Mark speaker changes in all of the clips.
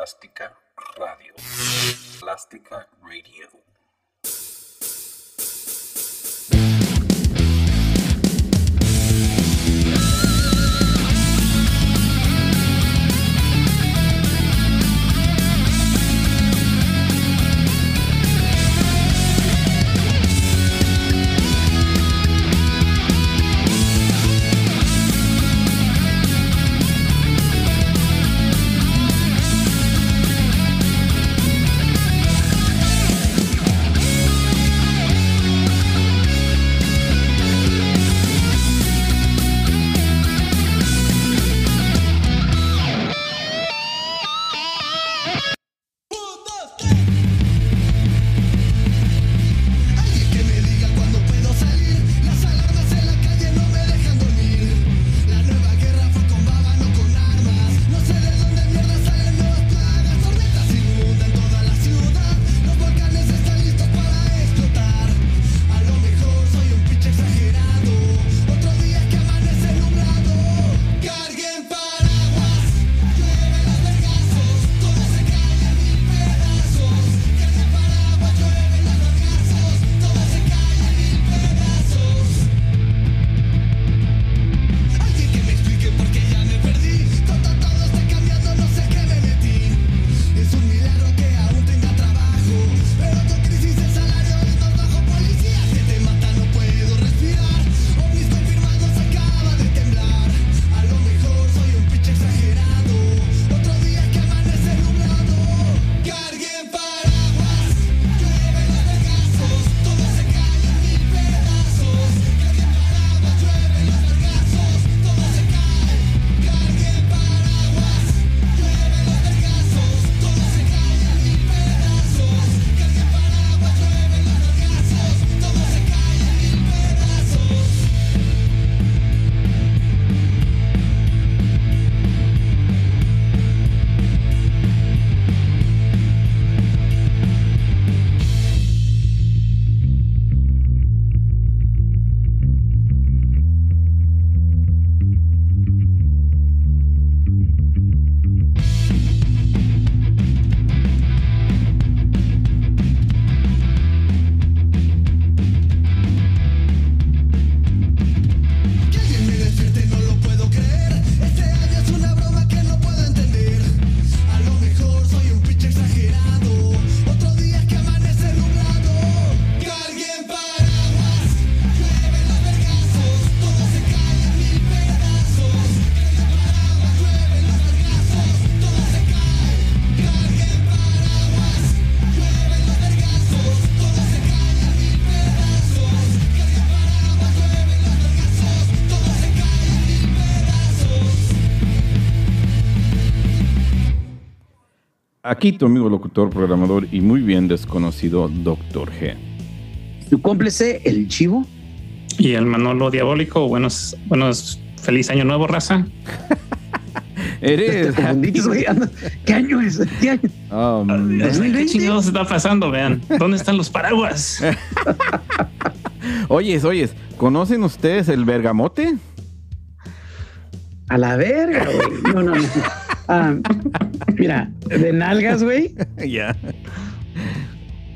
Speaker 1: Plástica Radio. Plástica Radio.
Speaker 2: Aquí tu amigo locutor, programador y muy bien desconocido Doctor G.
Speaker 3: Tu cómplice, el chivo.
Speaker 4: Y el Manolo Diabólico. Buenos, buenos, feliz año nuevo, raza.
Speaker 2: Eres.
Speaker 3: ¿Qué año es? ¿Qué año?
Speaker 2: Oh,
Speaker 4: ¿Qué chingados está pasando? Vean, ¿dónde están los paraguas?
Speaker 2: oyes, oyes, ¿conocen ustedes el bergamote?
Speaker 3: A la verga, güey. No, no, no. Ah, mira, de nalgas, güey.
Speaker 2: Yeah.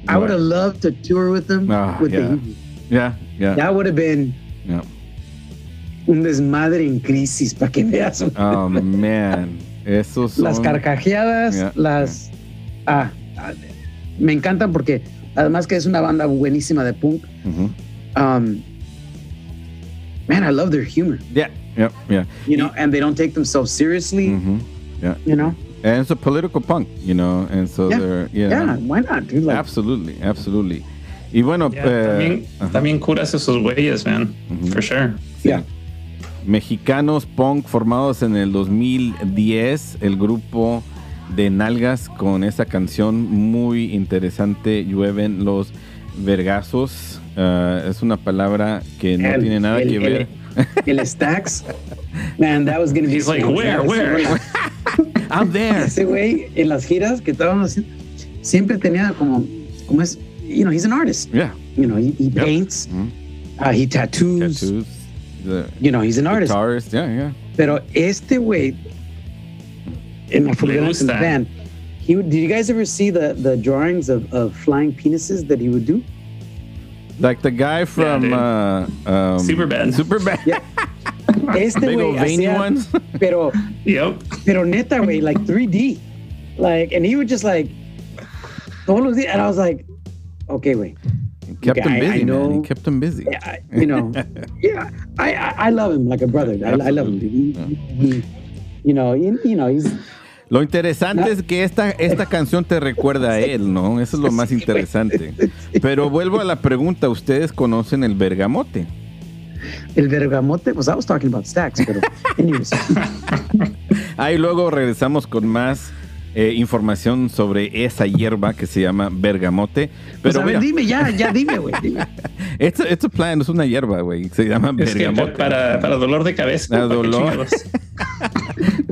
Speaker 3: I would have loved to tour with them.
Speaker 2: Ah,
Speaker 3: with
Speaker 2: yeah.
Speaker 3: the,
Speaker 2: Yeah, yeah.
Speaker 3: that would have been
Speaker 2: yeah.
Speaker 3: un desmadre en crisis para que veas.
Speaker 2: Oh, man. Esos son...
Speaker 3: las carcajeadas,
Speaker 2: Yeah,
Speaker 3: las. Ah, me encantan porque además que es una banda buenísima de punk. Um, man, I love their humor.
Speaker 2: Yeah, yeah, yeah.
Speaker 3: You know, and they don't take themselves seriously.
Speaker 2: Yeah.
Speaker 3: You know,
Speaker 2: And it's a political punk, you know, and so
Speaker 3: Yeah.
Speaker 2: they're, yeah.
Speaker 3: yeah, why not, dude? Like,
Speaker 2: Absolutely, absolutely. Y bueno,
Speaker 4: Ya,
Speaker 2: eh,
Speaker 4: también,
Speaker 2: ajá.
Speaker 4: también curas esos güeyes, man. For sure.
Speaker 3: yeah.
Speaker 2: mexicanos punk formados en el 2010, el grupo de Nalgas con esa canción muy interesante, Llueven los Vergazos. Ah, es una palabra que no
Speaker 3: El-
Speaker 2: tiene nada
Speaker 3: el-
Speaker 2: que ver.
Speaker 3: El, el Stacks, man, that was gonna be.
Speaker 4: He's like,
Speaker 3: so-
Speaker 4: where, where?
Speaker 2: I'm there.
Speaker 3: Ese güey en las giras que estábamos haciendo siempre tenía como, como es, you know, he's an artist.
Speaker 2: Yeah.
Speaker 3: You know, he, he
Speaker 2: Yep.
Speaker 3: paints,
Speaker 2: Mhm.
Speaker 3: uh, he tattoos.
Speaker 2: Tattoos. The
Speaker 3: You know, he's an artist.
Speaker 2: guitarist. Yeah, yeah.
Speaker 3: Pero este güey, en la
Speaker 4: Le
Speaker 3: Fulgurante
Speaker 4: gusta.
Speaker 3: band, he would, did you guys ever see the the drawings of, of flying penises that he would do?
Speaker 2: Like the guy from
Speaker 4: dude.
Speaker 2: uh, um,
Speaker 4: Superbad.
Speaker 2: Superbad.
Speaker 3: Yeah. Este
Speaker 2: Big
Speaker 3: güey pero
Speaker 4: Yep.
Speaker 3: pero neta güey, like 3D, like, and he would just like todos los días, and I was like, okay, wait,
Speaker 2: kept him
Speaker 3: I- I
Speaker 2: busy, man. He
Speaker 3: know-
Speaker 2: kept him busy.
Speaker 3: yeah, I- you know, yeah, I, I I love him like a brother. I, I love him. dude. He- he- you know, you, you know, he's
Speaker 2: Lo interesante
Speaker 3: No.
Speaker 2: es que esta, esta canción te recuerda a él, ¿no? Eso es lo más
Speaker 3: güey.
Speaker 2: interesante. Pero vuelvo a la pregunta, ¿ustedes conocen el bergamote?
Speaker 3: El bergamote. Pues I was talking about stacks, pero anyways.
Speaker 2: Ahí luego regresamos con más eh, información sobre esa hierba que se llama bergamote.
Speaker 3: Pues
Speaker 2: Pero
Speaker 3: a ver,
Speaker 2: mira,
Speaker 3: dime ya, ya dime, güey. dime.
Speaker 2: esto, esto plan es una hierba, güey. Se llama
Speaker 4: Es que
Speaker 2: bergamote.
Speaker 4: para, para dolor de cabeza. ¿para
Speaker 2: dolor.
Speaker 4: chingados?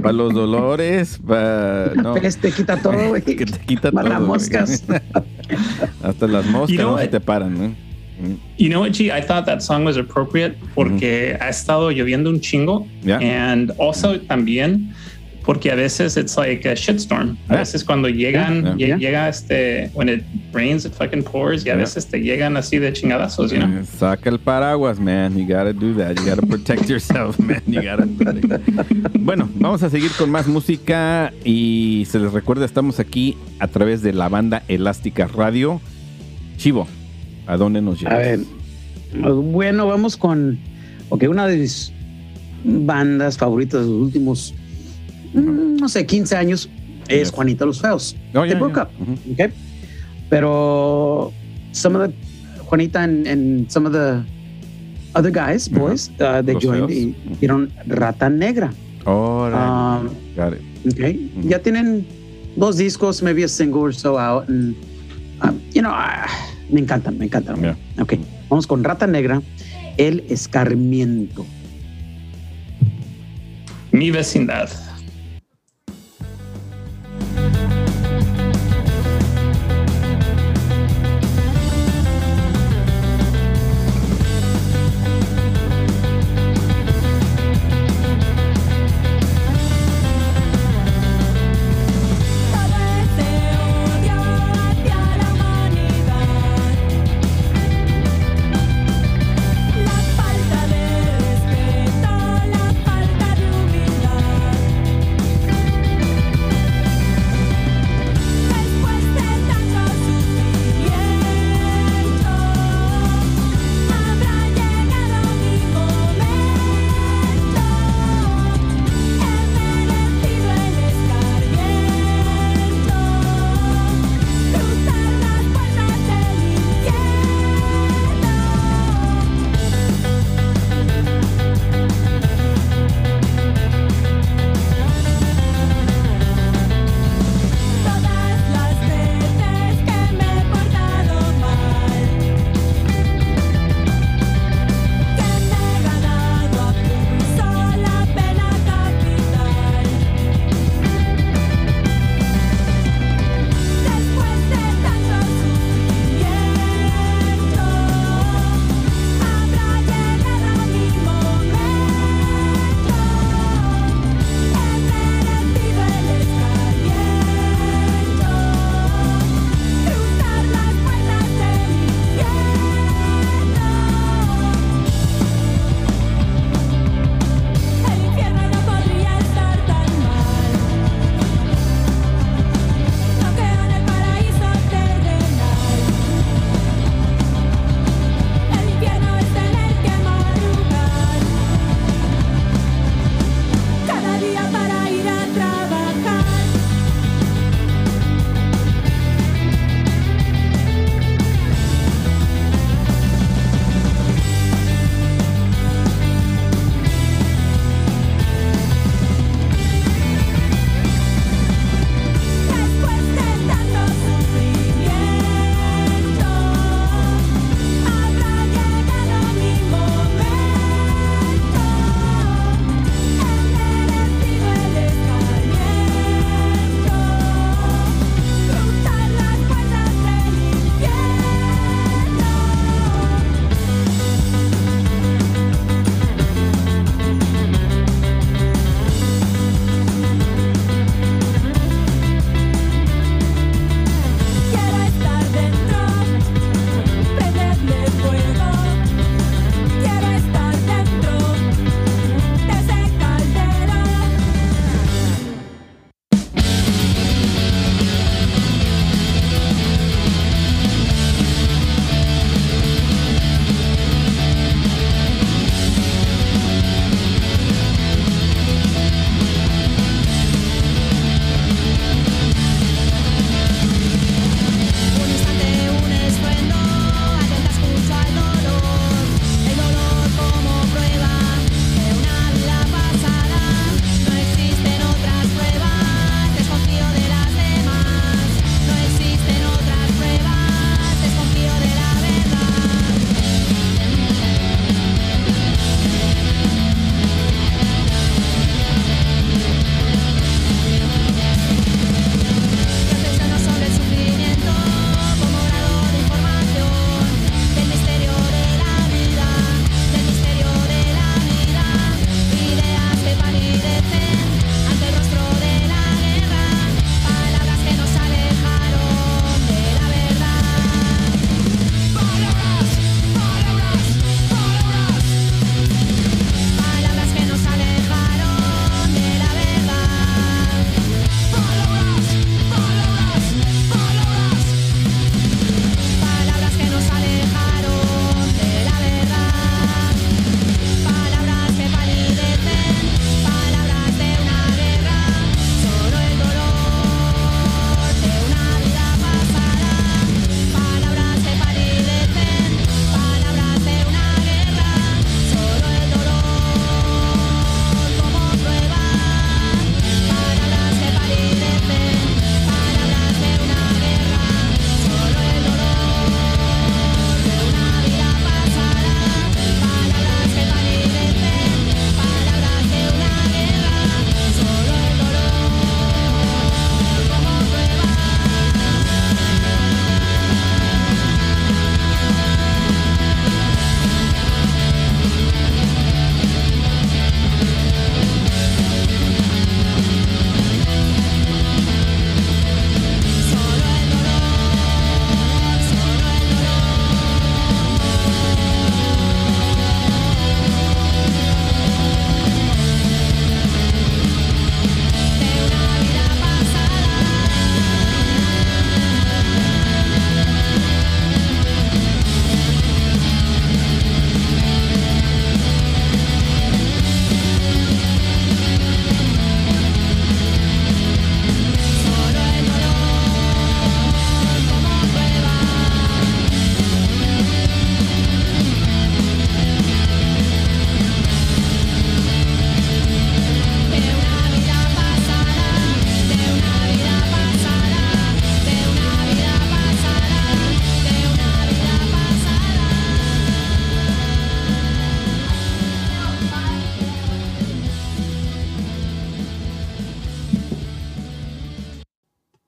Speaker 2: Para los dolores, para... No,
Speaker 3: Peste, quita todo, güey.
Speaker 2: que te quita
Speaker 3: Mala
Speaker 2: todo. güey.
Speaker 3: moscas.
Speaker 2: Hasta las moscas no se te paran, ¿no? Mm.
Speaker 4: You know what, G? I thought that song was appropriate porque ha estado lloviendo un chingo.
Speaker 2: Yeah.
Speaker 4: And also también porque a veces it's like a shitstorm. A
Speaker 2: Yeah.
Speaker 4: veces cuando llegan,
Speaker 2: Yeah.
Speaker 4: lle- llega este, when it rains, it fucking pours. Y a
Speaker 2: Yeah.
Speaker 4: veces te llegan así de chingadazos, you know?
Speaker 2: Eh, Saca el paraguas, man. You gotta do that. You gotta protect yourself, man. You gotta bueno, vamos a seguir con más música y se les recuerda, estamos aquí a través de la banda Elástica Radio. Chivo, ¿a dónde nos llevas?
Speaker 3: A ver, bueno, vamos con, ok, una de mis bandas favoritas de los últimos, mm, no sé, 15 años es
Speaker 2: Yes.
Speaker 3: Juanita Los Feos.
Speaker 2: Oh,
Speaker 3: They
Speaker 2: yeah,
Speaker 3: broke
Speaker 2: yeah.
Speaker 3: up,
Speaker 2: Mhm.
Speaker 3: ok. Pero some of the Juanita and, and some of the other guys, boys, uh, they
Speaker 2: Los
Speaker 3: joined y hicieron Rata Negra.
Speaker 2: Órale.
Speaker 3: Um,
Speaker 2: Got it.
Speaker 3: Okay. Ya tienen dos discos, maybe a single or so out. And, um, you know, ah, me encantan, me encantan. Ok. Vamos con Rata Negra, El Escarmiento.
Speaker 4: Mi vecindad.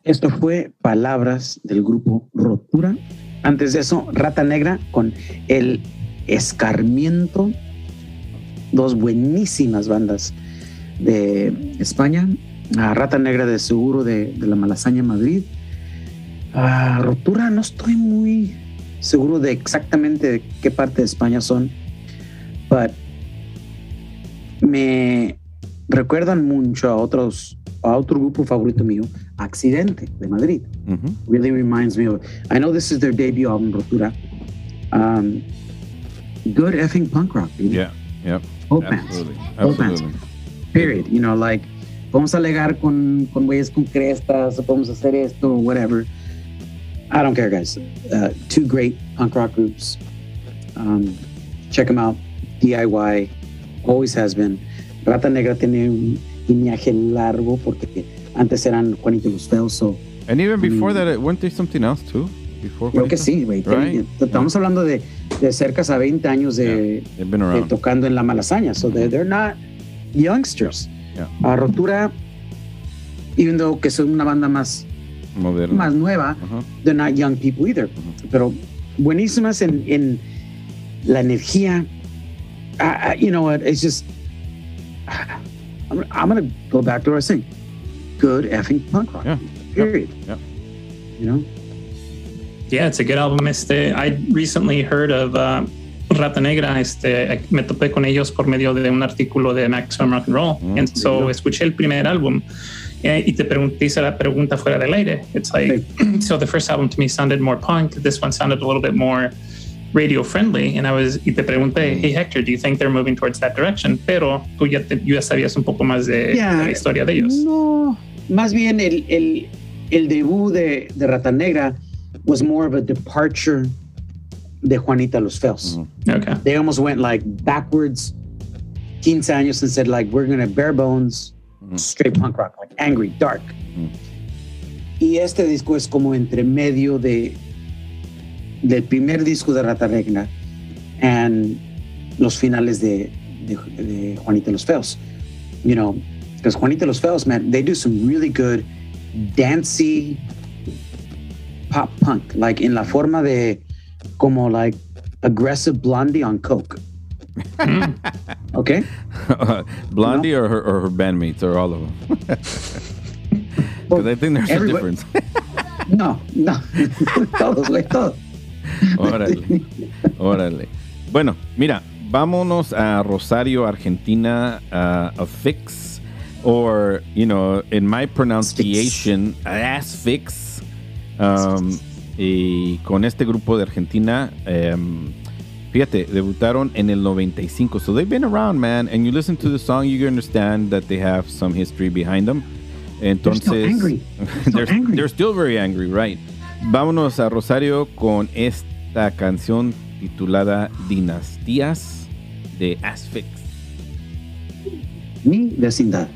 Speaker 3: Esto fue Palabras del grupo Rotura. Antes de eso, Rata Negra con El Escarmiento. Dos buenísimas bandas de España. Rata Negra de seguro de, la Malasaña Madrid. Ah, Rotura, no estoy muy seguro de exactamente qué parte de España son, but me recuerdan mucho a otros a otro grupo favorito mío, Accidente de Madrid.
Speaker 2: Ujú.
Speaker 3: Really reminds me of. I know this is their debut album, Rotura. Um, good effing punk rock, dude.
Speaker 2: Yeah, yeah.
Speaker 3: Both bands.
Speaker 2: Absolutely.
Speaker 3: Bands.
Speaker 2: Absolutely.
Speaker 3: Period. You know, like, vamos a alegar con, con güeyes con crestas, o a hacer esto, whatever. I don't care, guys. Uh, two great punk rock groups. Um, check them out. DIY, always has been. Rata Negra tiene un lineaje largo porque antes eran Juanito los Feos, so
Speaker 2: And even before
Speaker 3: Mm.
Speaker 2: that, uh, weren't there something else too? Before
Speaker 3: creo que sí, güey.
Speaker 2: Right.
Speaker 3: Estamos hablando de, de cerca a 20 años de,
Speaker 2: been
Speaker 3: de tocando en la malasaña. So they're, they're not youngsters.
Speaker 2: Yeah.
Speaker 3: A Rotura, even though que son una banda más,
Speaker 2: Moderno.
Speaker 3: más nueva,
Speaker 2: Ajá.
Speaker 3: they're not young people either. Pero buenísimas en, en la energía. I- I- you know what? It's just. I'm, I'm going to go back to what I was saying. Good effing punk rock.
Speaker 2: Yeah.
Speaker 3: Period.
Speaker 2: Yeah.
Speaker 3: You know?
Speaker 4: Yeah, it's a good album. Este, I recently heard of uh, Rata Negra. Este, me topé con ellos por medio de un artículo de Maximum Rock and Roll.
Speaker 2: Mm,
Speaker 4: and so
Speaker 3: yeah.
Speaker 4: escuché el primer álbum eh, y te pregunté hice la pregunta fuera del aire. It's like, so the first album to me sounded more punk. This one sounded a little bit more radio friendly. And I was, y te pregunté, hey Hector, do you think they're moving towards that direction? Pero tú ya, te- ya sabías un poco más de,
Speaker 3: Yeah.
Speaker 4: de la historia de ellos.
Speaker 3: No, más bien el, el, el debut de, de Rata Negra was more of a departure de Juanita Los Feos.
Speaker 2: Mhm.
Speaker 4: Okay.
Speaker 3: They almost went like backwards 15 años and said like, we're going to bare bones, straight punk rock, like angry, dark. Y este disco es como entre medio de del primer disco de Rata Negra and los finales de, de, de Juanita Los Feos. You know, because Juanita Los Feos, man, they do some really good dancey pop punk, like in la forma de como like aggressive blondie on coke.
Speaker 4: Mm.
Speaker 3: Okay?
Speaker 2: Blondie or, her, or her bandmates or all of them? Because I think there's a difference.
Speaker 3: No, no. todos, todos.
Speaker 2: Órale, órale. Bueno, mira, vámonos a Rosario, Argentina, uh, a fix, or, you know, in my pronunciation, ass fix. Um, y con este grupo de Argentina, um, fíjate, debutaron en el 95. So they've been around, man. And you listen to the song, you understand that they have some history behind them. Entonces,
Speaker 3: still angry. They're still
Speaker 2: they're,
Speaker 3: angry.
Speaker 2: they're still very angry, right? Vámonos a Rosario con esta canción titulada Dinastías de Asphyx.
Speaker 3: Mi vecindad.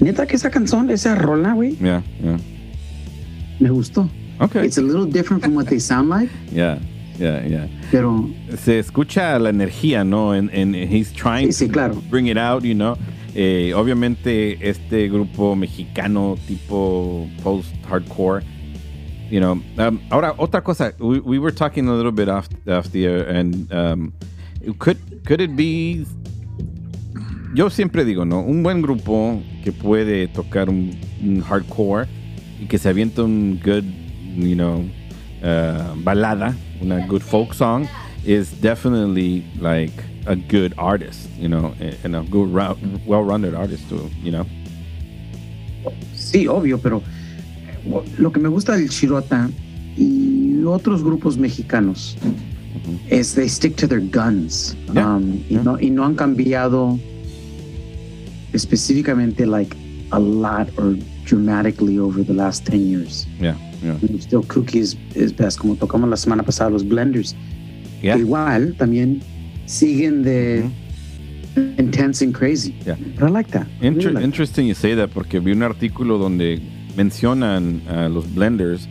Speaker 3: Neta que esa canción, esa rola, güey,
Speaker 2: Yeah, yeah.
Speaker 3: me gustó.
Speaker 2: Okay.
Speaker 3: It's a little different from what they sound like,
Speaker 2: Yeah, yeah, yeah.
Speaker 3: pero
Speaker 2: Se escucha la energía, ¿no? And, and he's trying
Speaker 3: Sí, sí,
Speaker 2: to
Speaker 3: claro.
Speaker 2: bring it out, you know. Eh, obviamente este grupo mexicano tipo post-hardcore, you know. Um, ahora, otra cosa. We, we were talking a little bit off, off the air and um, could, could it be... Yo siempre digo, ¿no? Un buen grupo que puede tocar un, un hardcore y que se avienta un good, you know, uh, balada, una good folk song, is definitely like a good artist, you know, and a good, rou- well-rounded artist too, you know.
Speaker 3: sí, obvio, pero eh, lo que me gusta del Chirota y otros grupos mexicanos es they stick to their guns
Speaker 2: Yeah,
Speaker 3: um, y, no, y no han cambiado específicamente like a lot or dramatically over the last 10 years.
Speaker 2: Yeah, yeah,
Speaker 3: Still Cookie is, is best, como tocamos la semana pasada los Blenders.
Speaker 2: yeah.
Speaker 3: Igual también siguen de intense and crazy.
Speaker 2: Yeah.
Speaker 3: But I like that.
Speaker 2: Inter-
Speaker 3: really like
Speaker 2: interesting you say that porque vi un artículo donde mencionan a los Blenders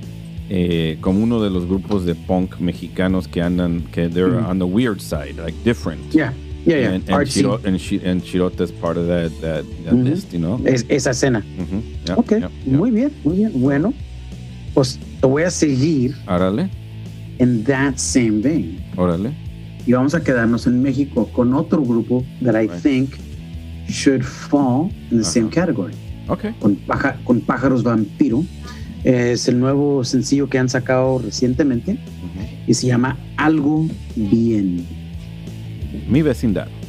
Speaker 2: eh, como uno de los grupos de punk mexicanos que andan, que they're
Speaker 3: Mhm.
Speaker 2: on the weird side, like different.
Speaker 3: Yeah, yeah, yeah.
Speaker 2: And, and, and, Chi- and Chirota is part of that, that, that list, you know?
Speaker 3: Es- esa escena.
Speaker 2: Yeah,
Speaker 3: ok,
Speaker 2: yeah, yeah.
Speaker 3: muy bien, muy bien. Bueno, pues te voy a seguir
Speaker 2: Órale,
Speaker 3: en that same vein.
Speaker 2: órale.
Speaker 3: Y vamos a quedarnos en México con otro grupo that I
Speaker 2: Right.
Speaker 3: think should fall in the same category.
Speaker 2: Okay.
Speaker 3: Con, paja- con Pájaros Vampiro. Es el nuevo sencillo que han sacado recientemente y se llama Algo Bien.
Speaker 2: Mi vecindad.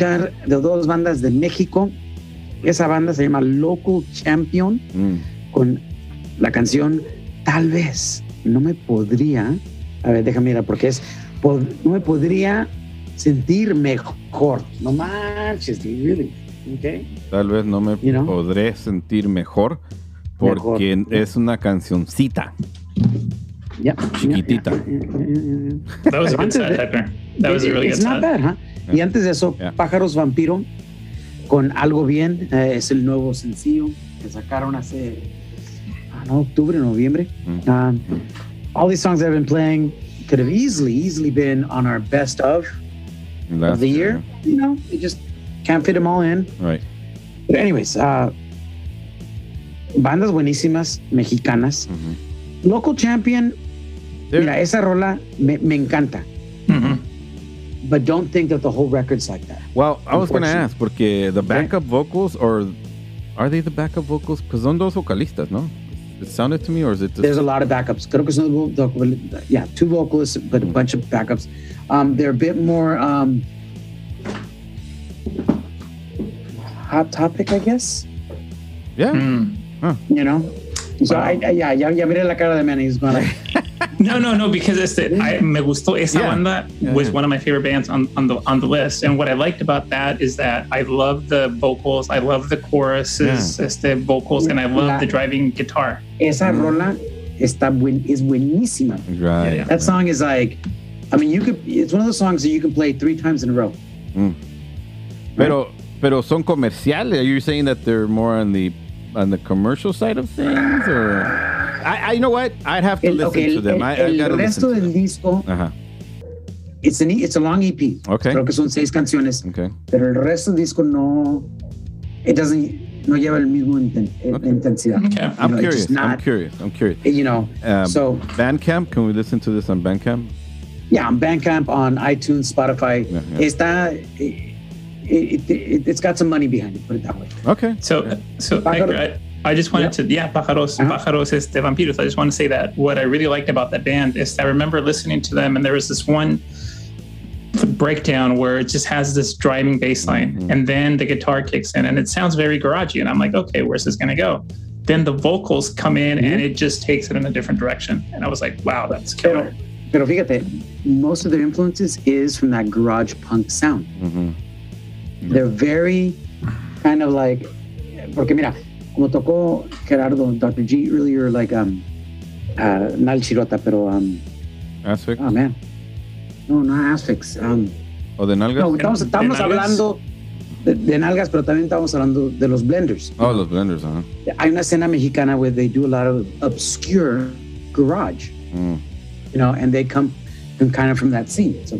Speaker 3: Escuchar de dos bandas de México. Esa banda se llama Local Champion
Speaker 2: Mm.
Speaker 3: con la canción Tal vez no me podría. A ver, déjame mirar porque es. pod- no me podría sentir mejor. No manches, really. Okay.
Speaker 2: Tal vez no me
Speaker 3: You know?
Speaker 2: podré sentir mejor porque
Speaker 3: Mejor.
Speaker 2: es una cancioncita.
Speaker 3: Yeah,
Speaker 2: Chiquitita.
Speaker 4: That was a good. That was a really good
Speaker 3: it's not bad, huh? Y antes de eso,
Speaker 2: Yeah.
Speaker 3: Pájaros Vampiro con Algo Bien eh, es el nuevo sencillo que sacaron hace ah, no, octubre, noviembre.
Speaker 2: Mm.
Speaker 3: Um, all these songs I've been playing could have easily, easily been on our best of
Speaker 2: Last
Speaker 3: of the year. You know, you just can't fit them all in.
Speaker 2: Right.
Speaker 3: But anyways, uh, bandas buenísimas mexicanas.
Speaker 2: Mhm.
Speaker 3: Local Champion, mira, esa rola me, me encanta.
Speaker 4: Mhm.
Speaker 3: But don't think that the whole record's like that.
Speaker 2: Well, I was going to ask porque the backup vocals or are they the backup vocals? Pues son dos vocalistas, ¿no? It sounded to me, or is it?
Speaker 3: There's
Speaker 2: Just,
Speaker 3: a lot of backups. Creo que son dos vocal- yeah, two vocalists, but a bunch of backups. Um, they're a bit more um, hot topic, I guess.
Speaker 2: yeah.
Speaker 4: Mm.
Speaker 3: You know. So I, I- yeah, ya, ya miré la cara de Manny. He's going like,
Speaker 4: No, no, no, because it's the, I, me gustó esa
Speaker 2: Yeah.
Speaker 4: banda
Speaker 2: Yeah,
Speaker 4: was
Speaker 2: yeah.
Speaker 4: one of my favorite bands on, on the on the list. And what I liked about that is that I love the vocals, I love the choruses, este, vocals, and I love
Speaker 3: La-
Speaker 4: the driving guitar.
Speaker 3: esa mm-hmm. rola está buen, is buenísima.
Speaker 2: Right.
Speaker 4: yeah.
Speaker 3: That song is like, I mean, you could. It's one of those songs that you can play three times in a row. Mm.
Speaker 2: Pero, pero son comerciales. Are you saying that they're more on the on the commercial side of things, or I, I you know what? I'd have to
Speaker 3: El,
Speaker 2: listen
Speaker 3: okay,
Speaker 2: to
Speaker 3: el,
Speaker 2: them. I, I
Speaker 3: el
Speaker 2: gotta
Speaker 3: resto
Speaker 2: listen to
Speaker 3: del
Speaker 2: them.
Speaker 3: disco,
Speaker 2: Ajá.
Speaker 3: it's, an, it's a long EP.
Speaker 2: Okay.
Speaker 3: Creo que son seis canciones.
Speaker 2: Okay.
Speaker 3: pero el resto del disco no it doesn't no lleva el mismo inten- eh,
Speaker 2: Okay.
Speaker 3: intensidad
Speaker 4: Okay.
Speaker 3: You
Speaker 2: I'm
Speaker 3: know, it's
Speaker 2: curious.
Speaker 3: just
Speaker 2: I'm
Speaker 3: not
Speaker 2: curious. I'm curious.
Speaker 3: you know
Speaker 2: Um,
Speaker 3: so
Speaker 2: Bandcamp. Can we listen to this on Bandcamp?
Speaker 3: yeah on Bandcamp on iTunes Spotify
Speaker 2: Yeah, yeah.
Speaker 3: está it, it, it, it's got some money behind it put it that way
Speaker 2: Okay.
Speaker 4: So, so
Speaker 3: Pájaro.
Speaker 4: Hector, I, I just wanted to, yeah, Pájaros,
Speaker 3: Uh-huh.
Speaker 4: Pájaros este Vampiros. I just want to say that what I really liked about that band is I remember listening to them and there was this one breakdown where it just has this driving bass line
Speaker 3: Mm-hmm.
Speaker 4: and then the guitar kicks in and it sounds very garagey. And I'm like, okay, where's this going to go? Then the vocals come in
Speaker 3: Mm-hmm.
Speaker 4: and it just takes it in a different direction. And I was like, wow, that's killer.
Speaker 3: pero fíjate most of their influences is from that garage punk sound
Speaker 2: Mhm.
Speaker 3: they're very kind of like porque mira como tocó Gerardo Dr. G earlier like um uh, not El Chirota pero um
Speaker 2: Aspect.
Speaker 3: oh man no no Asphyx um
Speaker 2: O de nalgas.
Speaker 3: No, estamos,
Speaker 4: ¿De
Speaker 3: estamos
Speaker 4: nalgas?
Speaker 3: hablando de, de nalgas, pero también estamos hablando de los blenders.
Speaker 2: Oh, los blenders. Ajá.
Speaker 3: Hay una escena mexicana where they do a lot of obscure garage,
Speaker 2: Mm.
Speaker 3: you know, and they come from kind of from that scene. So,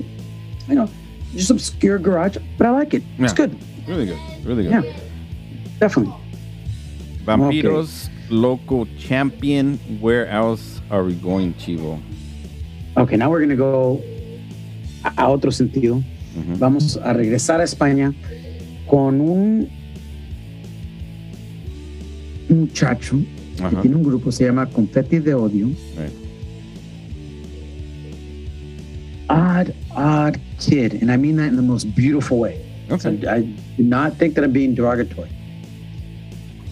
Speaker 3: you know, just obscure garage, but I like it. It's
Speaker 2: Yeah.
Speaker 3: good.
Speaker 2: Really good. Really good.
Speaker 3: Yeah, definitely.
Speaker 2: Vampiros, local champion. Where else are we going, Chivo?
Speaker 3: Okay, now we're going to go a, a otro sentido.
Speaker 2: Ujú.
Speaker 3: Vamos a regresar a España con un muchacho que
Speaker 2: Ajá.
Speaker 3: tiene un grupo, se llama Confetti de Odio.
Speaker 2: Right.
Speaker 3: Odd, odd kid. And I mean that in the most beautiful way. So
Speaker 2: Okay.
Speaker 3: I do not think that I'm being derogatory.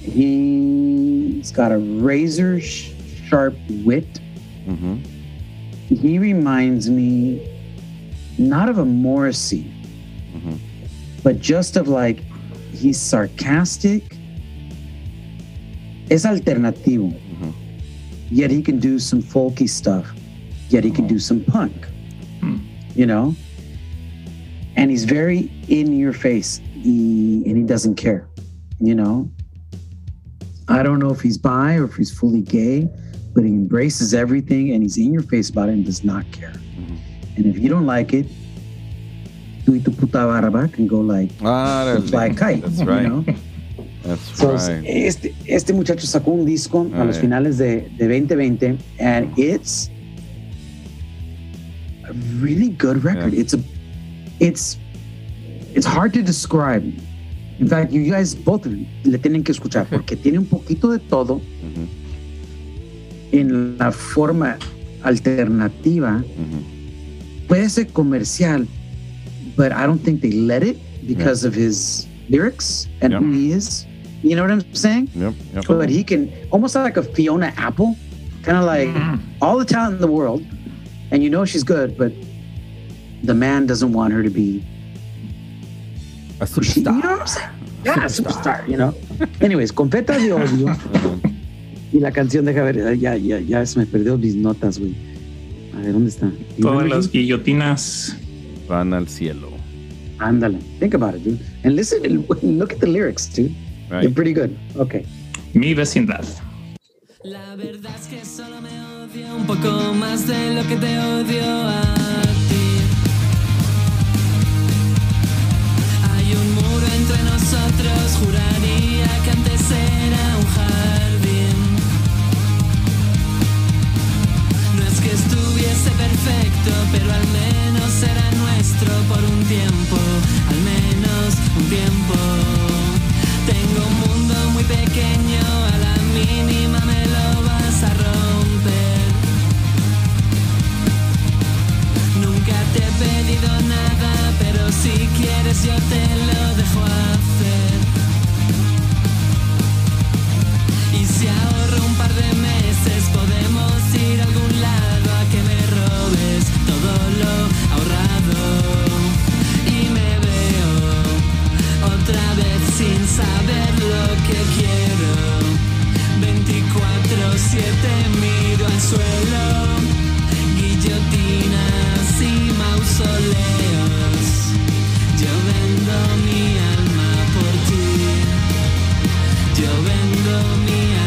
Speaker 3: He's got a razor sharp wit.
Speaker 2: Mhm.
Speaker 3: He reminds me not of a Morrissey,
Speaker 2: Mhm.
Speaker 3: but just of like he's sarcastic. Es alternativo.
Speaker 2: Mhm.
Speaker 3: Yet he can do some folky stuff. Yet he can do some punk.
Speaker 4: Hmm.
Speaker 3: You know? And he's very in your face. He, and he doesn't care. You know? I don't know if he's bi or if he's fully gay, but he embraces everything and he's in your face about it and does not care. Mm-hmm. And if you don't like it, tú y tu puta barba and go like
Speaker 2: Árale.
Speaker 3: fly a kite.
Speaker 2: That's
Speaker 3: you
Speaker 2: right.
Speaker 3: know?
Speaker 2: That's
Speaker 3: So,
Speaker 2: right.
Speaker 3: este, este muchacho sacó un disco a los
Speaker 2: eh.
Speaker 3: finales de, de 2020 and it's a really good record.
Speaker 2: Yeah.
Speaker 3: It's a it's it's hard to describe. In fact, you guys both le tienen que escuchar porque tiene un poquito de todo en la forma alternativa. Puede ser comercial, but I don't think they let it because of his lyrics and
Speaker 2: Yeah.
Speaker 3: who he is. You know what I'm saying?
Speaker 2: Yep, yep.
Speaker 3: But he can almost like a Fiona Apple, kind of like
Speaker 4: Mhm.
Speaker 3: all the talent in the world, and you know she's good, but the man doesn't want her to be
Speaker 2: A
Speaker 3: you know
Speaker 2: superstar.
Speaker 3: what I'm saying? Yeah, superstar, you know. Anyways, con Feta de Odio y la canción, deja ver, ya, ya, ya se me perdió mis notas, güey. A ver, ¿dónde está? You
Speaker 4: Todas las guillotinas.
Speaker 2: Van al cielo.
Speaker 3: Ándale. Think about it, dude. And listen, and look at the lyrics, dude. They're
Speaker 2: Right.
Speaker 3: pretty good. Okay.
Speaker 4: Mi vecindad.
Speaker 5: La verdad es que solo me odio un poco más de lo que te odio a entre nosotros, juraría que antes era un jardín. No es que estuviese perfecto, pero al menos era nuestro por un tiempo, al menos un tiempo. Tengo un mundo muy pequeño, a la mínima me lo vas a romper. Pedido nada, pero si quieres yo te lo dejo hacer. Y si ahorro un par de meses podemos ir a algún lado a que me robes todo lo ahorrado. Y me veo otra vez sin saber lo que quiero. 24-7 miro al suelo, guillotinas y Yo vendo mi alma por ti. Yo vendo mi alma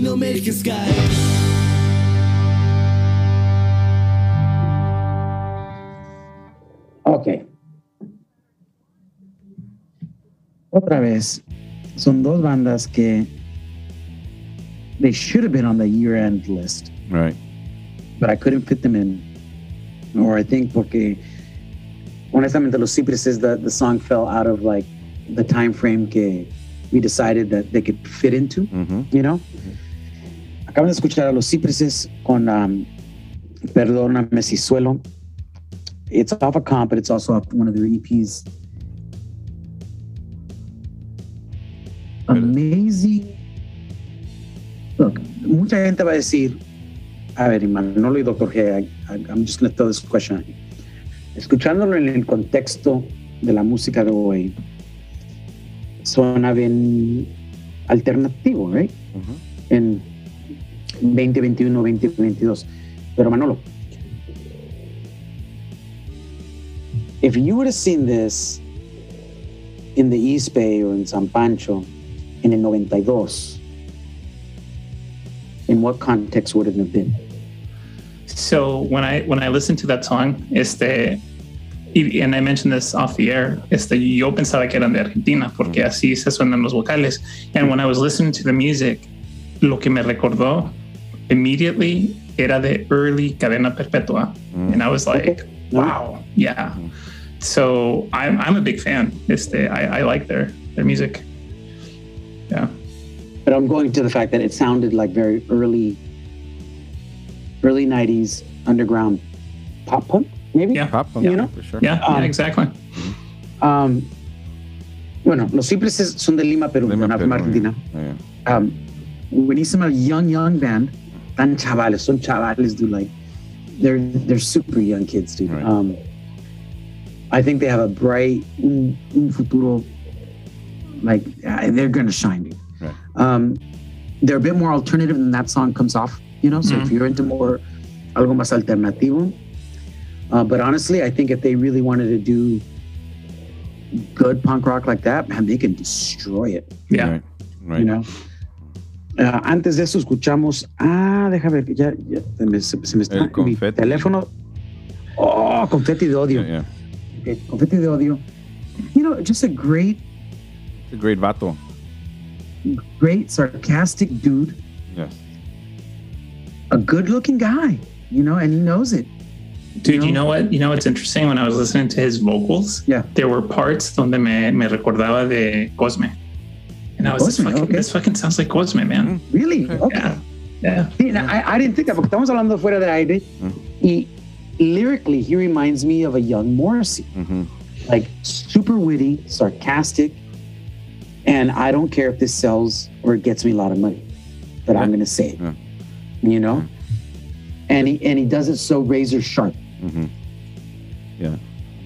Speaker 5: no me dejes caer.
Speaker 3: Ok. Otra vez, son dos bandas que they should have been on the year-end list,
Speaker 2: Right.
Speaker 3: but I couldn't fit them in. Or I think porque honestamente los Cipreses, the, the song fell out of like the time frame que we decided that they could fit into, you know? Acaban de escuchar a los Cipreses con um, Perdóname si suelo. It's off a comp, but it's also off one of their EPs. Amazing. Look, mucha gente va a decir, a ver, Manolo y Dr. G, I, I- I'm just going to throw this question at you. Escuchándolo en el contexto de la música de hoy, suena bien alternativo, right?
Speaker 2: Ujú.
Speaker 3: En 2021, 2022. Pero Manolo, if you would have seen this in the East Bay or in San Pancho en el 92, in what context would it have been?
Speaker 4: So when I when I listened to that song, este, y- and I mentioned this off the air, este, yo pensaba que eran de Argentina porque así se suenan los vocales. And when I was listening to the music, lo que me recordó immediately era de early Cadena Perpetua,
Speaker 2: Mm.
Speaker 4: and I was like,
Speaker 3: Okay.
Speaker 4: wow, yeah. So I'm I'm a big fan. Este, I, I like their their music. Yeah.
Speaker 3: But I'm going to the fact that it sounded like very early, early 90s underground pop punk, maybe?
Speaker 4: Yeah.
Speaker 2: Pop
Speaker 3: You know?
Speaker 2: for sure.
Speaker 4: Yeah, yeah,
Speaker 3: Um,
Speaker 4: exactly.
Speaker 3: Um, bueno, los simples son de Lima, Perú,
Speaker 2: Lima,
Speaker 3: de
Speaker 2: Perú,
Speaker 3: Argentina.
Speaker 2: yeah.
Speaker 3: um, buenísima young young band tan chavales son chavales dude like they're they're super young kids dude
Speaker 2: Right.
Speaker 3: um I think they have a bright un, un futuro like uh, they're gonna shine dude
Speaker 2: Right.
Speaker 3: um they're a bit more alternative than that song comes off you know so if
Speaker 4: Mhm.
Speaker 3: you're into more algo más alternativo uh, but honestly I think if they really wanted to do good punk rock like that man they can destroy it
Speaker 4: Yeah.
Speaker 2: Right. Right.
Speaker 3: you know. Ah, antes de eso escuchamos, ah, déjame ver, ya, ya se, me, se- se me está
Speaker 2: El
Speaker 3: mi teléfono. Oh, confeti de odio.
Speaker 2: Yeah, yeah.
Speaker 3: Ok, confeti de odio. You know, just a great,
Speaker 2: a great vato.
Speaker 3: great sarcastic dude,
Speaker 2: Yes.
Speaker 3: a good-looking guy, you know, and he knows it.
Speaker 4: Dude,
Speaker 3: No.
Speaker 4: you know what? You know what's interesting? When I was listening to his vocals,
Speaker 3: Yeah.
Speaker 4: there were parts donde me, me recordaba de Cosme. And I was this
Speaker 3: Cosme,
Speaker 4: fucking,
Speaker 3: okay.
Speaker 4: this fucking sounds like Cosme, man.
Speaker 3: Really?
Speaker 2: Okay.
Speaker 3: Okay.
Speaker 4: Yeah. Yeah.
Speaker 3: Sí, no, I, I didn't think that, porque estamos hablando fuera de aire.
Speaker 2: Mm.
Speaker 3: Y lyrically, he reminds me of a young Morrissey.
Speaker 2: Mhm.
Speaker 3: like super witty, sarcastic, and I don't care if this sells or gets me a lot of money, but I'm going to say it.
Speaker 2: Yeah.
Speaker 3: You know, and he and he does it so razor sharp.
Speaker 2: Mhm. Yeah.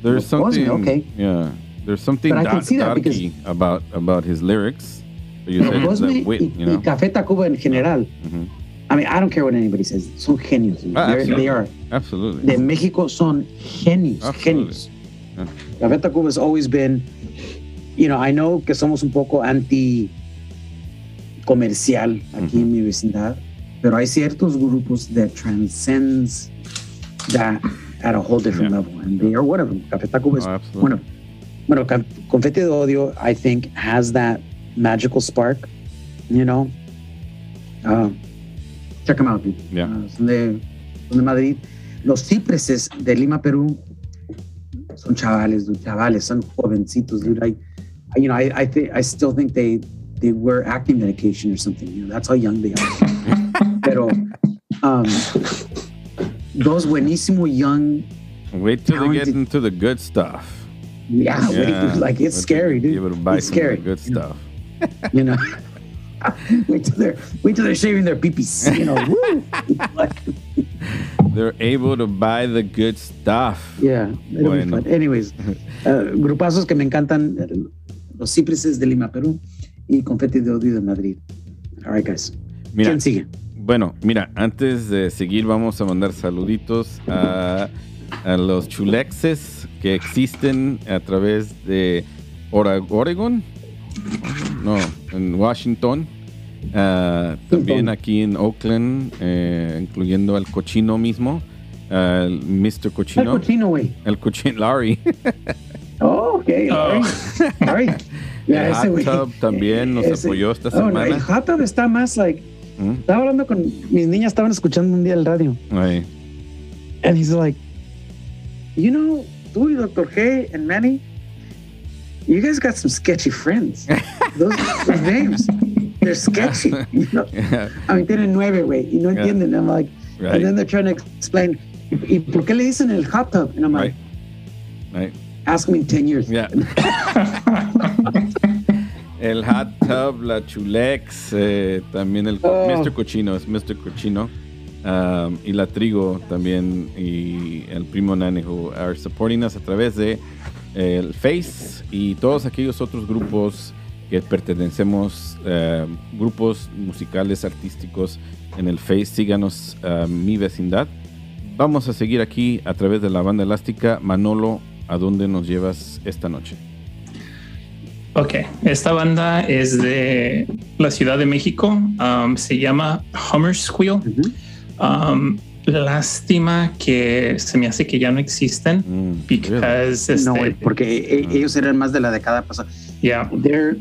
Speaker 2: There's
Speaker 3: Well,
Speaker 2: something.
Speaker 3: okay.
Speaker 2: Yeah. There's something
Speaker 3: But I can see that because-
Speaker 2: about about his lyrics. You said
Speaker 3: Cosme
Speaker 2: wit,
Speaker 3: y,
Speaker 2: you know.
Speaker 3: Café Tacuba en general.
Speaker 2: Mhm.
Speaker 3: I mean, I don't care what anybody says. Son genios.
Speaker 2: Ah,
Speaker 3: they are.
Speaker 2: Absolutely.
Speaker 3: De Mexico son genios.
Speaker 2: Absolutely.
Speaker 3: Genios.
Speaker 2: Yeah.
Speaker 3: Café Tacuba has always been, you know, I know que somos un poco anti comercial aquí en mi vecindad, pero hay ciertos grupos that transcends that at a whole different
Speaker 2: Yeah.
Speaker 3: level, and they are one of them. Café Tacuba is
Speaker 2: Oh, absolutely.
Speaker 3: one of them. Bueno, Confeti de Odio, I think, has that magical spark, you know. Uh, check them out, dude.
Speaker 2: Yeah.
Speaker 3: Uh, son, de, son de Madrid. Los cipreses de Lima, Perú, son chavales, dude, chavales, son jovencitos, dude. I, I- you know, I, I think, I still think they, they wear acting medication or something. You know, that's how young they are. Pero, um, those buenísimo young,
Speaker 2: Wait till they get into the good stuff.
Speaker 3: yeah, wait, like it's
Speaker 2: Wait
Speaker 3: scary, dude.
Speaker 2: Be able to buy
Speaker 3: it's scary.
Speaker 2: the good stuff.
Speaker 3: you know. wait till they're wait till they're shaving their peepees, you know. woo.
Speaker 2: They're able to buy the good stuff.
Speaker 3: yeah,
Speaker 2: Bueno.
Speaker 3: Anyways, uh, grupazos que me encantan, los cipreses de Lima, Perú, y confeti de odio de Madrid. All right, guys.
Speaker 2: Mira,
Speaker 3: ¿Quién sigue?
Speaker 2: Bueno, mira, antes de seguir vamos a mandar saluditos a, a los chulexes que existen a través de Oregon, no, en Washington, Ah, también aquí en Oakland, eh, incluyendo al cochino mismo, ah, el Mr.
Speaker 3: El
Speaker 2: Cochino.
Speaker 3: cochino, güey.
Speaker 2: El cochino, Larry.
Speaker 3: Oh, ok.
Speaker 4: Oh.
Speaker 3: Larry.
Speaker 2: El
Speaker 3: ese
Speaker 2: Hot. Tub también nos
Speaker 3: Ese-
Speaker 2: apoyó esta
Speaker 3: Oh, no,
Speaker 2: semana.
Speaker 3: el hot tub está más like.
Speaker 2: ¿Mm?
Speaker 3: Estaba hablando con mis niñas, estaban escuchando un día el radio. And he's like, you know, tú y Dr. G and Manny, you guys got some sketchy friends. Those, those names, they're sketchy. You know? I mean, tienen nueve, güey, y no
Speaker 2: Yeah.
Speaker 3: entienden. I'm like,
Speaker 2: Right.
Speaker 3: and then they're trying to explain, ¿y por qué le dicen el hot tub? And I'm like.
Speaker 2: Right.
Speaker 3: ask me in 10 years.
Speaker 2: Yeah. El hot tub, la chulex, eh, también el
Speaker 3: Oh.
Speaker 2: Mr. Cochino, es Mr. Cochino. Um, y la trigo también y el primo Nani who are supporting us a través de eh, el Face y todos aquellos otros grupos que pertenecemos, eh, grupos musicales, artísticos en el Face. Síganos a mi vecindad. Vamos a seguir aquí a través de la banda elástica. Manolo, ¿a dónde nos llevas esta noche?
Speaker 4: Ok, esta banda es de la Ciudad de México. um, se llama Hummer Squeal. Um, lástima que se me hace que ya no existen.
Speaker 2: Mm, really?
Speaker 4: Because este,
Speaker 3: No, güey, porque e- ellos eran más de la década pasada.
Speaker 4: yeah,
Speaker 3: They're,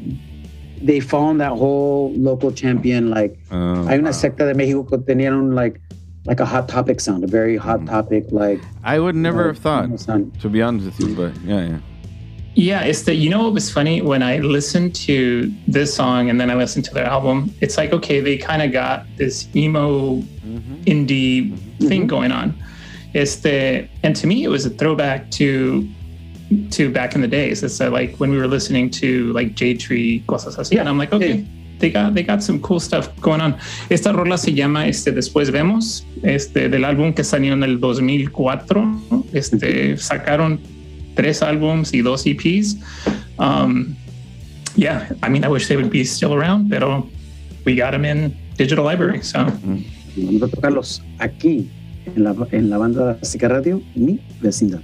Speaker 3: they found that whole local champion, like,
Speaker 2: Ah,
Speaker 3: hay una secta de México que tenían un, like, like a hot topic sound, a very hot topic, like,
Speaker 2: I would never have thought, to be honest with you, but yeah, yeah.
Speaker 4: Yeah. It's the you know what was funny when I listened to this song and then I listened to their album. It's like okay, they kind of got this emo indie thing going on. It's the and to me, it was a throwback to to back in the days. It's uh, like when we were listening to like J Tree, cosas así, and I'm like, okay,
Speaker 3: Yeah.
Speaker 4: they got they got some cool stuff going on. Esta rola se llama este Después vemos, este del álbum que salió en el 2004. ¿no? Este sacaron tres álbums y dos EPs. Um, yeah, I mean, I wish they would be still around, pero we got them in digital library, so.
Speaker 3: Vamos a tocarlos aquí, en la, en la banda Sica Radio, mi vecindad.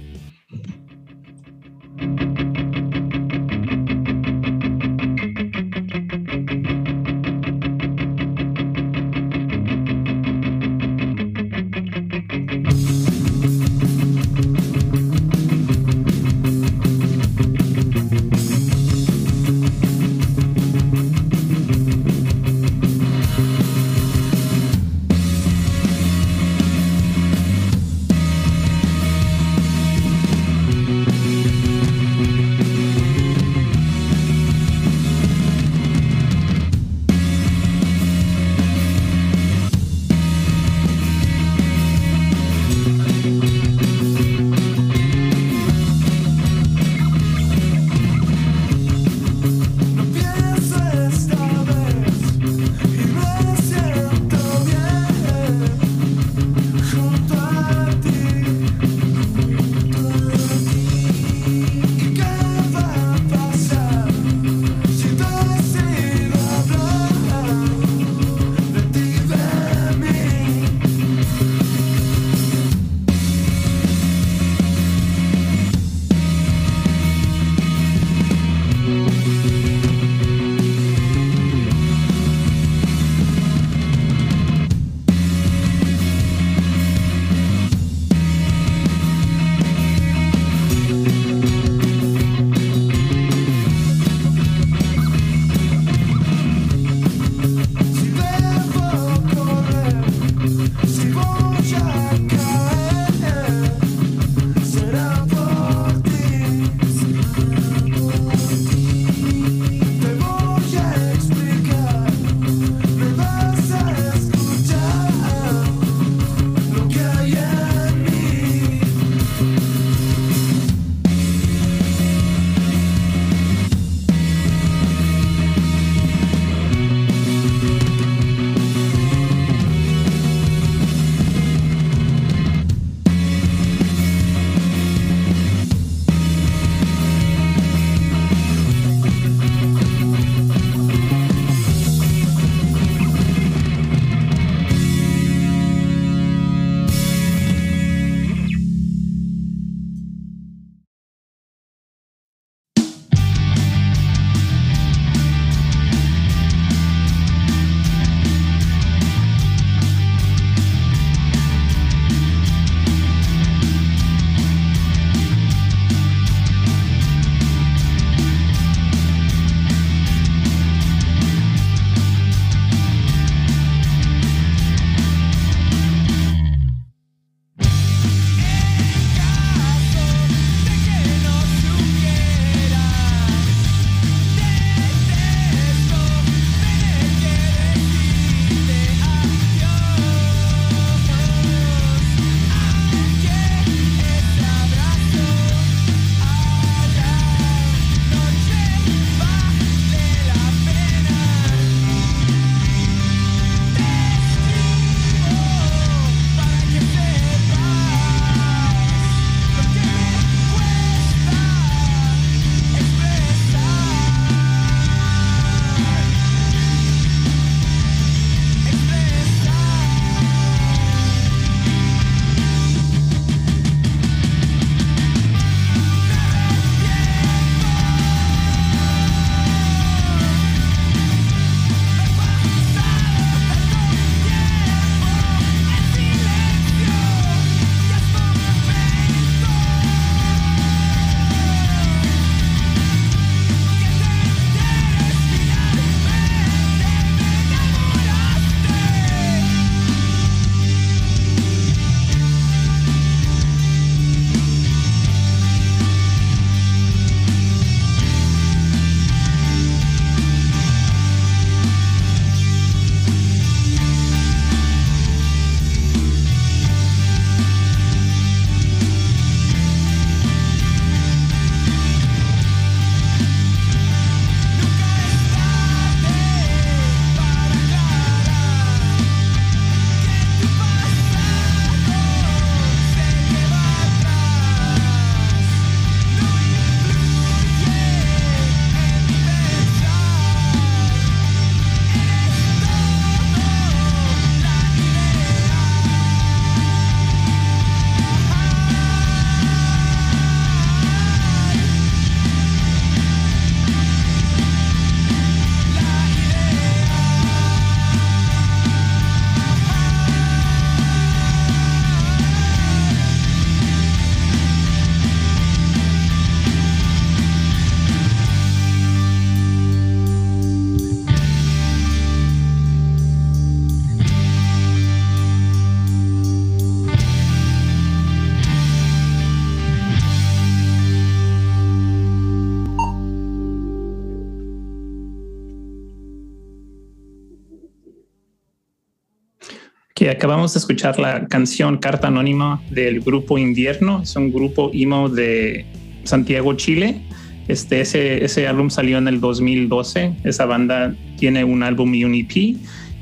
Speaker 4: Que acabamos de escuchar la canción Carta Anónima del grupo Invierno. Es un grupo emo de Santiago, Chile. Este, ese, ese álbum salió en el 2012. Esa banda tiene un álbum y un EP.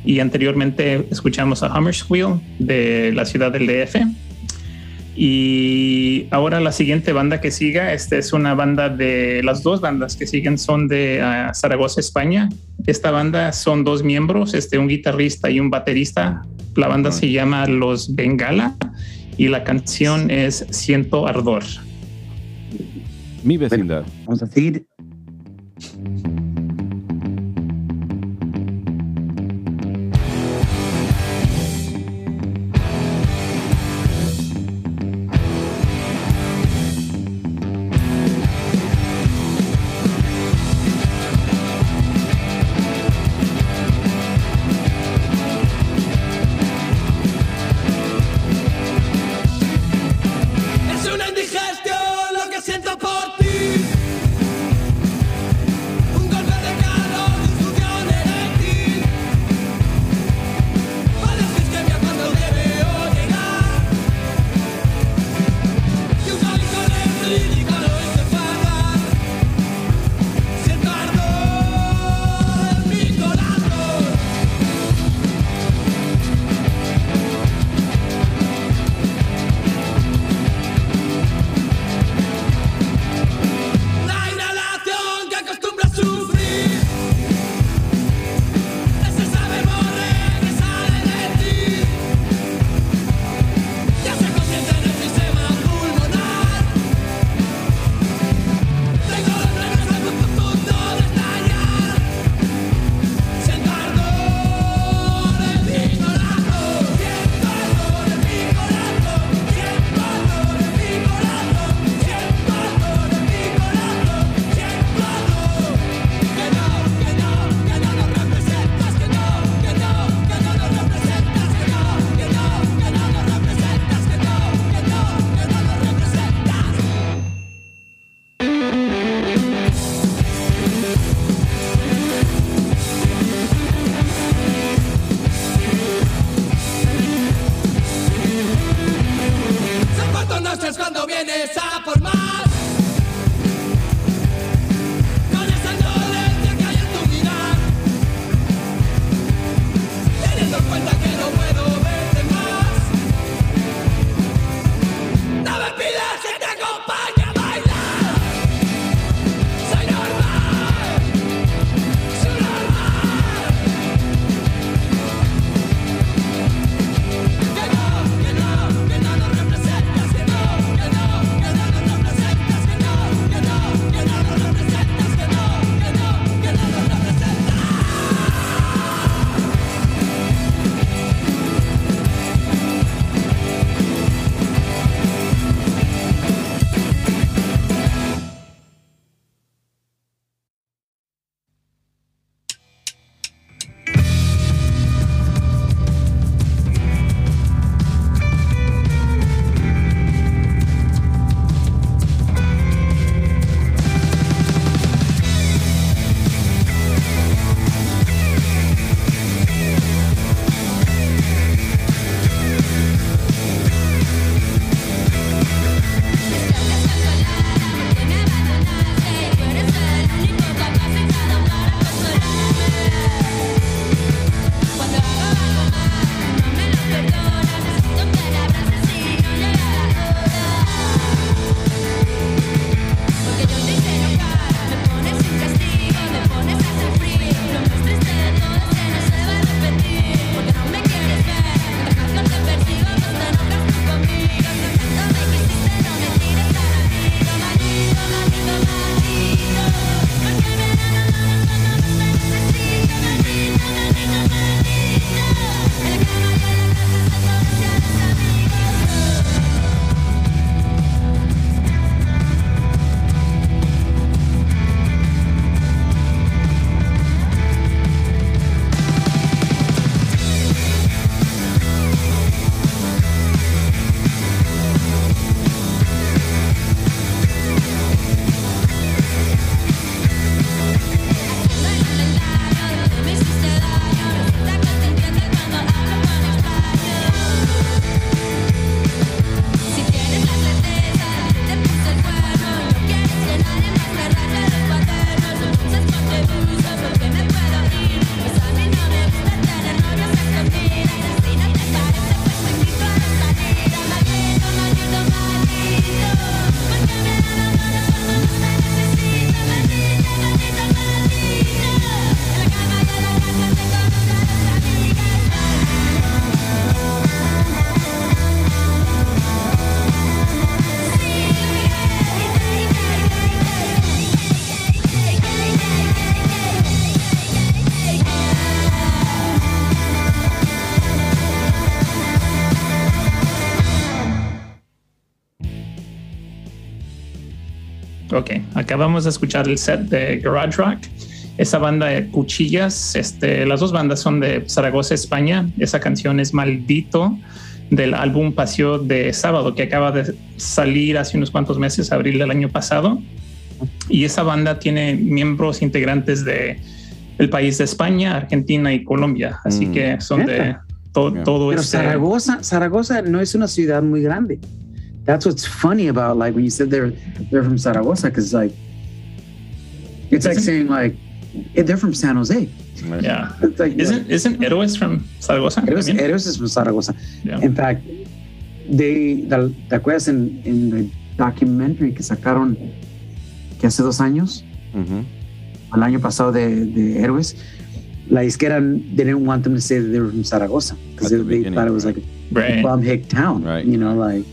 Speaker 4: Y anteriormente escuchamos a Hammerswheel de la ciudad del DF. Y ahora la siguiente banda que siga, este es una banda de las dos bandas que siguen son de uh, Zaragoza, España. Esta banda son dos miembros, este un guitarrista y un baterista. La banda se llama Los Bengala y la canción es Siento Ardor.
Speaker 2: Mi vecindad.
Speaker 3: Bueno, vamos a seguir.
Speaker 4: Acabamos de escuchar el set de Garage Rock. Esa banda de Cuchillas, este, las dos bandas son de Zaragoza, España. Esa canción es Maldito del álbum Paseo de Sábado que acaba de salir hace unos cuantos meses, abril del año pasado. Y esa banda tiene miembros integrantes de el país de España, Argentina y Colombia. Así
Speaker 2: Mm.
Speaker 4: que son de to-
Speaker 2: Yeah.
Speaker 4: todo
Speaker 3: Pero
Speaker 4: este.
Speaker 3: Zaragoza, Zaragoza no es una ciudad muy grande. That's what's funny about like when you said they're they're from Zaragoza, because like it's like
Speaker 4: Isn't-
Speaker 3: saying like eh, they're from San Jose.
Speaker 4: Yeah.
Speaker 3: It's like
Speaker 4: Isn't isn't Héroes from Zaragoza?
Speaker 3: Eros,
Speaker 4: también?
Speaker 3: Eros is from Zaragoza.
Speaker 4: Yeah.
Speaker 3: In fact, they the- ¿te acuerdas en, en el documentary que sacaron que hace dos años,
Speaker 2: Ujú.
Speaker 3: el año pasado de, de Héroes? La disquera they didn't want them to say that they were from Zaragoza because
Speaker 2: At
Speaker 3: they,
Speaker 2: the
Speaker 3: they
Speaker 2: beginning,
Speaker 3: thought it was
Speaker 2: right.
Speaker 3: like a
Speaker 4: Right.
Speaker 3: bum hick town.
Speaker 2: Right.
Speaker 3: You know, like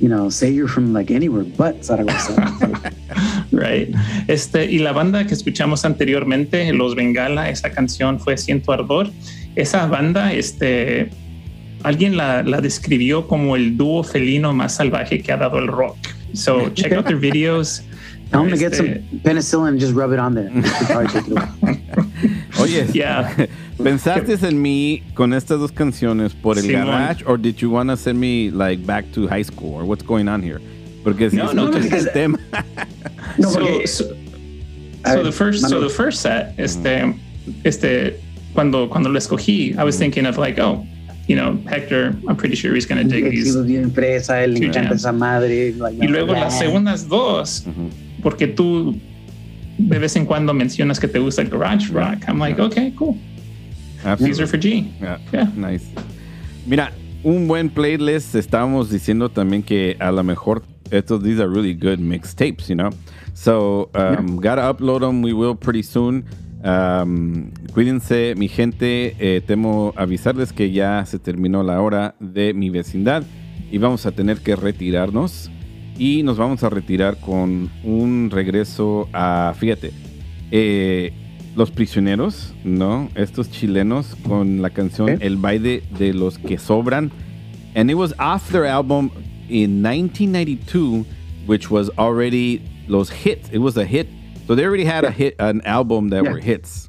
Speaker 3: you know, say you're from like anywhere but Zaragoza.
Speaker 4: Right. Este, y la banda que escuchamos anteriormente, Los Bengala, esa canción fue Siento Ardor. Esa banda, este, alguien la, la describió como el dúo felino más salvaje que ha dado el rock. So check out their videos.
Speaker 3: Tell them to get some
Speaker 4: Este,
Speaker 3: penicillin and just rub it on there.
Speaker 2: Oye,
Speaker 4: Yeah.
Speaker 2: ¿pensaste en mí con estas dos canciones por el
Speaker 4: Simón.
Speaker 2: garage or did you want to send me like back to high school or what's going on here? Porque si
Speaker 4: No, no,
Speaker 3: because-
Speaker 2: el tema,
Speaker 3: No,
Speaker 4: so,
Speaker 3: porque-
Speaker 4: so,
Speaker 3: A
Speaker 4: so
Speaker 3: ver,
Speaker 4: the first, so the first set, este, este, cuando, cuando lo escogí, I was thinking of like, oh, you know, Hector, I'm pretty sure he's going to dig
Speaker 3: He
Speaker 4: these.
Speaker 3: bien fresa, él le
Speaker 4: Sí,
Speaker 3: encanta
Speaker 4: ya.
Speaker 3: esa madre. like,
Speaker 4: Y luego las segundas dos, porque tú de vez en cuando mencionas que te gusta el garage rock. I'm like, okay, cool. These are for G.
Speaker 2: Yeah,
Speaker 4: Yeah.
Speaker 2: Nice. Mira, un buen playlist. Estábamos diciendo también que a lo mejor estos these are really good mixtapes, you know. So um, gotta upload them. We will pretty soon. Um, cuídense, mi gente. Eh, temo avisarles que ya se terminó la hora de mi vecindad y vamos a tener que retirarnos. Y nos vamos a retirar con un regreso a, fíjate, eh, Los Prisioneros, ¿no? Estos chilenos con la canción
Speaker 3: Ok.
Speaker 2: El baile de los que sobran. And it was off their album in 1992, which was already los hits. It was a hit. So they already had a hit, an album that
Speaker 3: Yeah.
Speaker 2: were hits.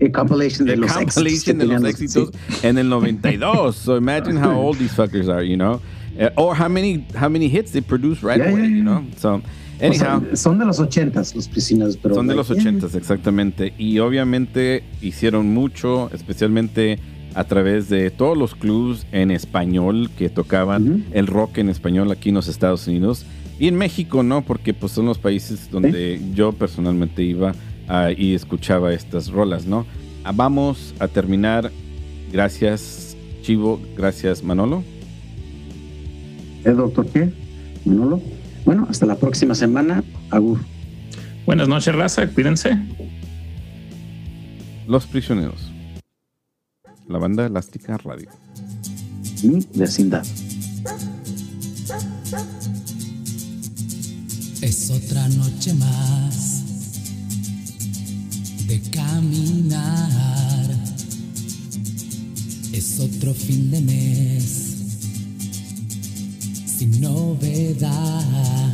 Speaker 3: A compilation de
Speaker 2: A
Speaker 3: los
Speaker 2: compilation de los
Speaker 3: tenían
Speaker 2: éxitos
Speaker 3: sí.
Speaker 2: en 92. So imagine how old these fuckers are, you know? Uh, or how many how many hits they produced right
Speaker 3: Yeah,
Speaker 2: away,
Speaker 3: yeah,
Speaker 2: you know? So
Speaker 3: O
Speaker 2: anyhow,
Speaker 3: sea, son de los ochentas los prisioneros, pero
Speaker 2: son de los ochentas, exactamente. Y obviamente hicieron mucho, especialmente a través de todos los clubs en español que tocaban el rock en español aquí en los Estados Unidos. Y en México, ¿no? Porque pues son los países donde yo personalmente iba ah, y escuchaba estas rolas, ¿no? Ah, vamos a terminar. Gracias, Chivo. Gracias, Manolo.
Speaker 3: ¿El doctor qué? Manolo. Bueno, hasta la próxima semana. Agur.
Speaker 4: Buenas noches, raza. Cuídense.
Speaker 2: Los Prisioneros. La banda Elástica Radio.
Speaker 3: Mi vecindad.
Speaker 6: Es otra noche más de caminar. Es otro fin de mes sin novedad.